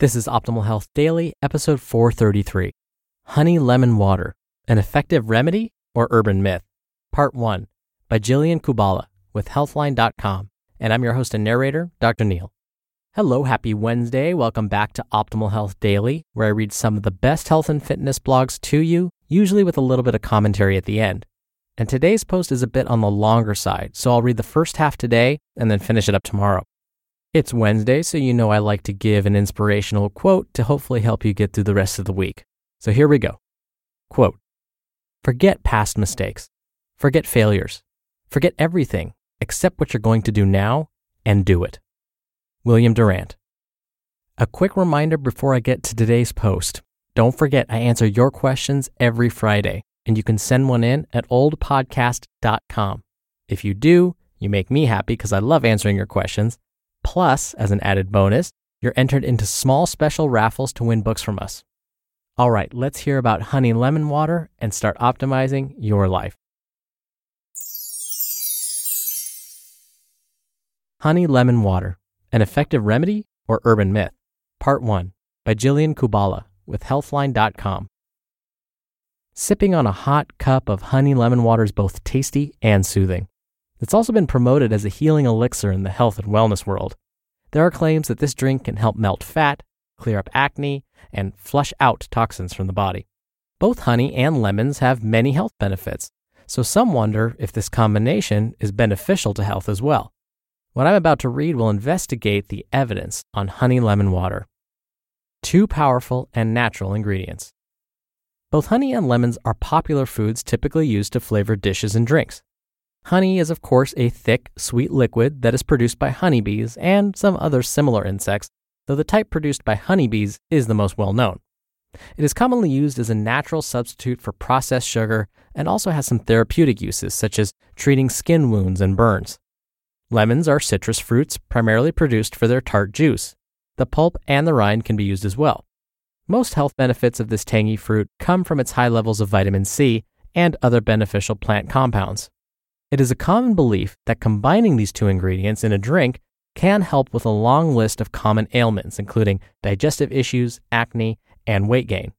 This is Optimal Health Daily, episode 433 Honey Lemon Water An Effective Remedy or Urban Myth? Part 1 by Jillian Kubala with Healthline.com. And I'm your host and narrator, Dr. Neil. Hello, happy Wednesday. Welcome back to Optimal Health Daily, where I read some of the best health and fitness blogs to you, usually with a little bit of commentary at the end. And today's post is a bit on the longer side, so I'll read the first half today and then finish it up tomorrow. It's Wednesday, so you know I like to give an inspirational quote to hopefully help you get through the rest of the week. So here we go. Quote Forget past mistakes. Forget failures. Forget everything except what you're going to do now and do it. William Durant. A quick reminder before I get to today's post. Don't forget, I answer your questions every Friday, and you can send one in at oldpodcast.com. If you do, you make me happy because I love answering your questions Plus, as an added bonus, you're entered into small special raffles to win books from us. All right, let's hear about honey lemon water and start optimizing your life. Honey Lemon Water An Effective Remedy or Urban Myth? Part 1 by Jillian Kubala with Healthline.com. Sipping on a hot cup of honey lemon water is both tasty and soothing. It's also been promoted as a healing elixir in the health and wellness world. There are claims that this drink can help melt fat, clear up acne, and flush out toxins from the body. Both honey and lemons have many health benefits, so some wonder if this combination is beneficial to health as well. What I'm about to read will investigate the evidence on honey lemon water. Two powerful and natural ingredients. Both honey and lemons are popular foods typically used to flavor dishes and drinks. Honey is, of course, a thick, sweet liquid that is produced by honeybees and some other similar insects, though the type produced by honeybees is the most well known. It is commonly used as a natural substitute for processed sugar and also has some therapeutic uses, such as treating skin wounds and burns. Lemons are citrus fruits primarily produced for their tart juice. The pulp and the rind can be used as well. Most health benefits of this tangy fruit come from its high levels of vitamin C and other beneficial plant compounds. It is a common belief that combining these two ingredients in a drink can help with a long list of common ailments, including digestive issues, acne, and weight gain.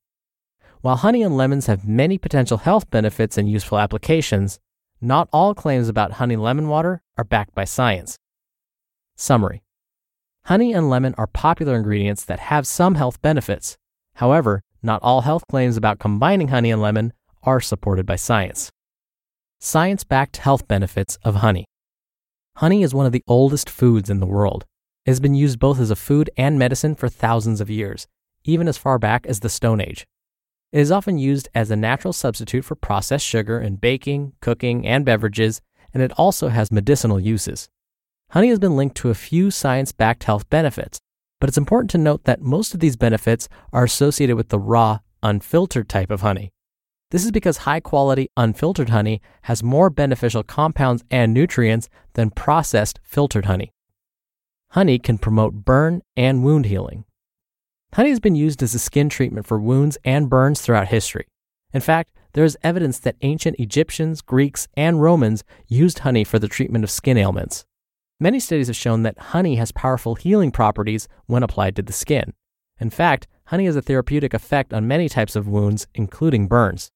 While honey and lemons have many potential health benefits and useful applications, not all claims about honey lemon water are backed by science. Summary Honey and lemon are popular ingredients that have some health benefits. However, not all health claims about combining honey and lemon are supported by science. Science backed health benefits of honey. Honey is one of the oldest foods in the world. It has been used both as a food and medicine for thousands of years, even as far back as the Stone Age. It is often used as a natural substitute for processed sugar in baking, cooking, and beverages, and it also has medicinal uses. Honey has been linked to a few science backed health benefits, but it's important to note that most of these benefits are associated with the raw, unfiltered type of honey. This is because high quality unfiltered honey has more beneficial compounds and nutrients than processed filtered honey. Honey can promote burn and wound healing. Honey has been used as a skin treatment for wounds and burns throughout history. In fact, there is evidence that ancient Egyptians, Greeks, and Romans used honey for the treatment of skin ailments. Many studies have shown that honey has powerful healing properties when applied to the skin. In fact, honey has a therapeutic effect on many types of wounds, including burns.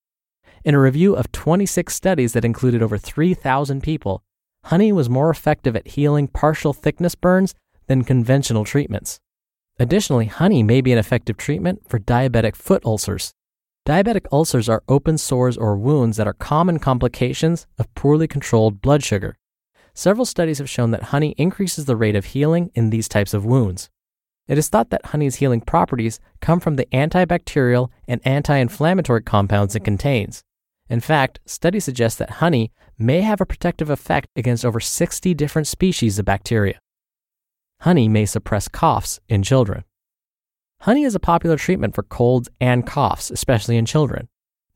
In a review of 26 studies that included over 3,000 people, honey was more effective at healing partial thickness burns than conventional treatments. Additionally, honey may be an effective treatment for diabetic foot ulcers. Diabetic ulcers are open sores or wounds that are common complications of poorly controlled blood sugar. Several studies have shown that honey increases the rate of healing in these types of wounds. It is thought that honey's healing properties come from the antibacterial and anti inflammatory compounds it contains. In fact, studies suggest that honey may have a protective effect against over 60 different species of bacteria. Honey may suppress coughs in children. Honey is a popular treatment for colds and coughs, especially in children.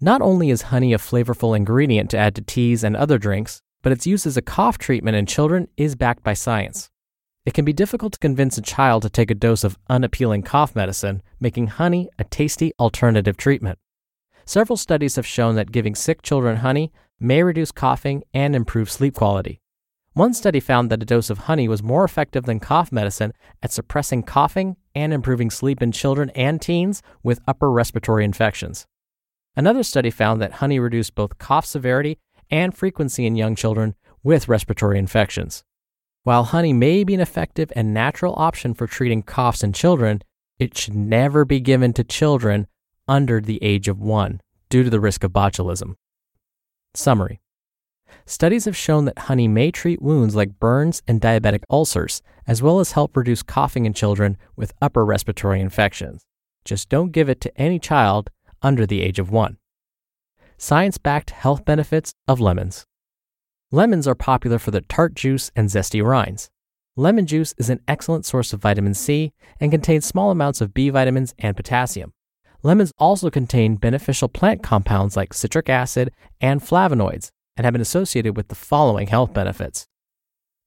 Not only is honey a flavorful ingredient to add to teas and other drinks, but its use as a cough treatment in children is backed by science. It can be difficult to convince a child to take a dose of unappealing cough medicine, making honey a tasty alternative treatment. Several studies have shown that giving sick children honey may reduce coughing and improve sleep quality. One study found that a dose of honey was more effective than cough medicine at suppressing coughing and improving sleep in children and teens with upper respiratory infections. Another study found that honey reduced both cough severity and frequency in young children with respiratory infections. While honey may be an effective and natural option for treating coughs in children, it should never be given to children under the age of one due to the risk of botulism. Summary Studies have shown that honey may treat wounds like burns and diabetic ulcers, as well as help reduce coughing in children with upper respiratory infections. Just don't give it to any child under the age of one. Science backed health benefits of lemons. Lemons are popular for their tart juice and zesty rinds. Lemon juice is an excellent source of vitamin C and contains small amounts of B vitamins and potassium. Lemons also contain beneficial plant compounds like citric acid and flavonoids and have been associated with the following health benefits.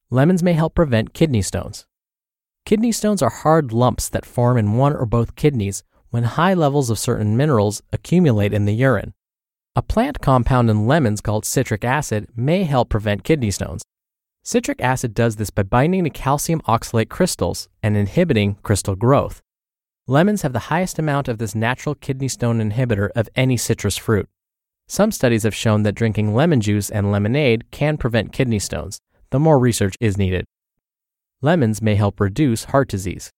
Lemons may help prevent kidney stones. Kidney stones are hard lumps that form in one or both kidneys when high levels of certain minerals accumulate in the urine. A plant compound in lemons called citric acid may help prevent kidney stones. Citric acid does this by binding to calcium oxalate crystals and inhibiting crystal growth. Lemons have the highest amount of this natural kidney stone inhibitor of any citrus fruit. Some studies have shown that drinking lemon juice and lemonade can prevent kidney stones, though more research is needed. Lemons may help reduce heart disease.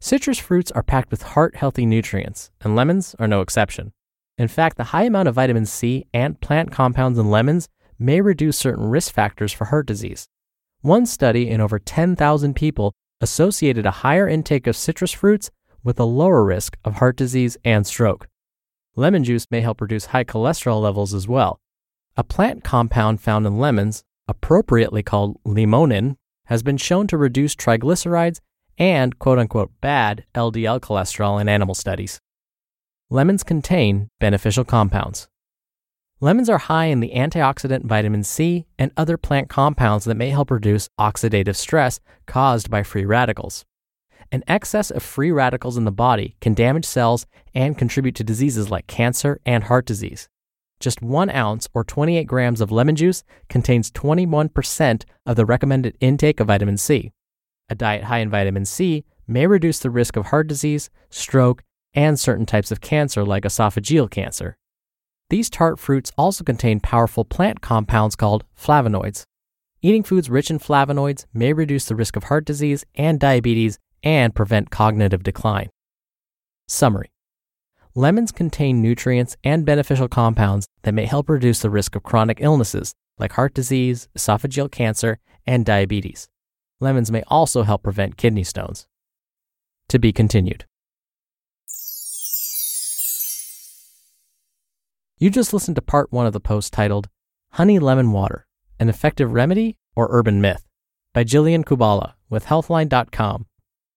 Citrus fruits are packed with heart healthy nutrients, and lemons are no exception. In fact, the high amount of vitamin C and plant compounds in lemons may reduce certain risk factors for heart disease. One study in over 10,000 people associated a higher intake of citrus fruits with a lower risk of heart disease and stroke. Lemon juice may help reduce high cholesterol levels as well. A plant compound found in lemons, appropriately called limonin, has been shown to reduce triglycerides and quote unquote bad LDL cholesterol in animal studies. Lemons contain beneficial compounds. Lemons are high in the antioxidant vitamin C and other plant compounds that may help reduce oxidative stress caused by free radicals. An excess of free radicals in the body can damage cells and contribute to diseases like cancer and heart disease. Just one ounce or 28 grams of lemon juice contains 21% of the recommended intake of vitamin C. A diet high in vitamin C may reduce the risk of heart disease, stroke, and certain types of cancer like esophageal cancer. These tart fruits also contain powerful plant compounds called flavonoids. Eating foods rich in flavonoids may reduce the risk of heart disease and diabetes and prevent cognitive decline. Summary Lemons contain nutrients and beneficial compounds that may help reduce the risk of chronic illnesses like heart disease, esophageal cancer, and diabetes. Lemons may also help prevent kidney stones. To be continued. You just listened to part one of the post titled Honey Lemon Water An Effective Remedy or Urban Myth by Jillian Kubala with Healthline.com.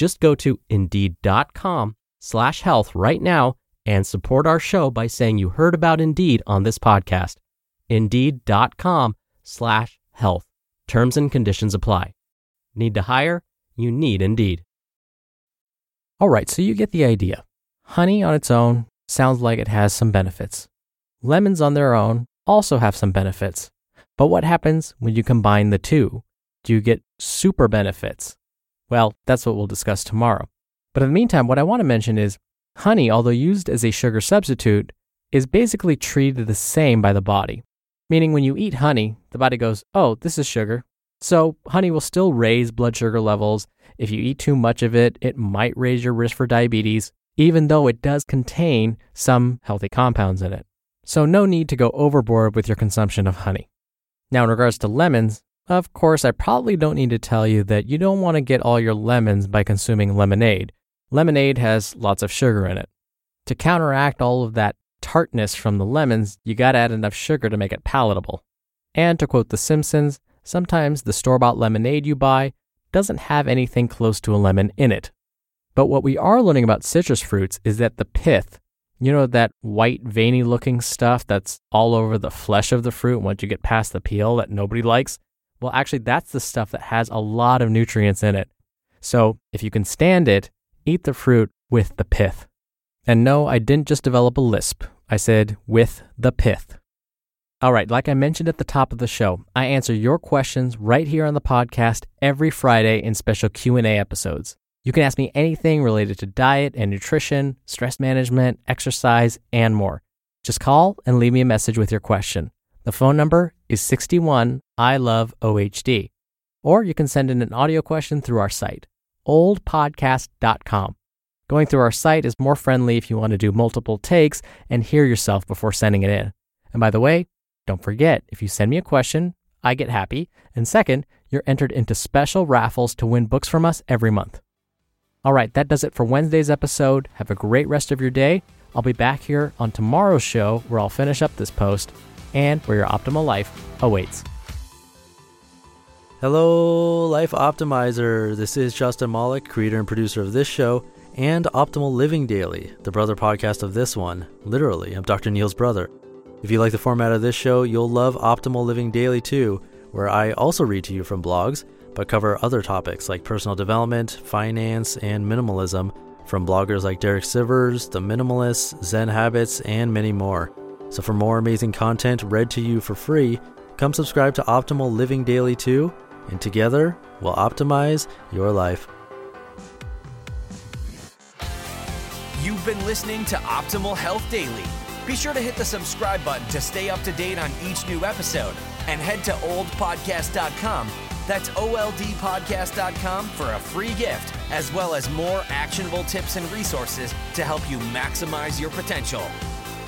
Just go to indeed.com slash health right now and support our show by saying you heard about Indeed on this podcast. Indeed.com slash health. Terms and conditions apply. Need to hire? You need Indeed. All right, so you get the idea. Honey on its own sounds like it has some benefits. Lemons on their own also have some benefits. But what happens when you combine the two? Do you get super benefits? Well, that's what we'll discuss tomorrow. But in the meantime, what I want to mention is honey, although used as a sugar substitute, is basically treated the same by the body. Meaning, when you eat honey, the body goes, oh, this is sugar. So, honey will still raise blood sugar levels. If you eat too much of it, it might raise your risk for diabetes, even though it does contain some healthy compounds in it. So, no need to go overboard with your consumption of honey. Now, in regards to lemons, of course, I probably don't need to tell you that you don't want to get all your lemons by consuming lemonade. Lemonade has lots of sugar in it. To counteract all of that tartness from the lemons, you gotta add enough sugar to make it palatable. And to quote The Simpsons, sometimes the store bought lemonade you buy doesn't have anything close to a lemon in it. But what we are learning about citrus fruits is that the pith, you know, that white, veiny looking stuff that's all over the flesh of the fruit once you get past the peel that nobody likes, well, actually, that's the stuff that has a lot of nutrients in it. So if you can stand it, eat the fruit with the pith. And no, I didn't just develop a lisp. I said with the pith. All right, like I mentioned at the top of the show, I answer your questions right here on the podcast every Friday in special Q&A episodes. You can ask me anything related to diet and nutrition, stress management, exercise, and more. Just call and leave me a message with your question. The phone number is 61 I love OHD. Or you can send in an audio question through our site, oldpodcast.com. Going through our site is more friendly if you want to do multiple takes and hear yourself before sending it in. And by the way, don't forget, if you send me a question, I get happy. And second, you're entered into special raffles to win books from us every month. All right, that does it for Wednesday's episode. Have a great rest of your day. I'll be back here on tomorrow's show where I'll finish up this post and where your optimal life awaits. Hello, Life Optimizer. This is Justin Malik, creator and producer of this show and Optimal Living Daily, the brother podcast of this one. Literally, I'm Dr. Neil's brother. If you like the format of this show, you'll love Optimal Living Daily too, where I also read to you from blogs, but cover other topics like personal development, finance, and minimalism from bloggers like Derek Sivers, The Minimalists, Zen Habits, and many more. So for more amazing content read to you for free, come subscribe to Optimal Living Daily too, and together we'll optimize your life. You've been listening to Optimal Health Daily. Be sure to hit the subscribe button to stay up to date on each new episode and head to oldpodcast.com. That's oldpodcast.com for a free gift, as well as more actionable tips and resources to help you maximize your potential.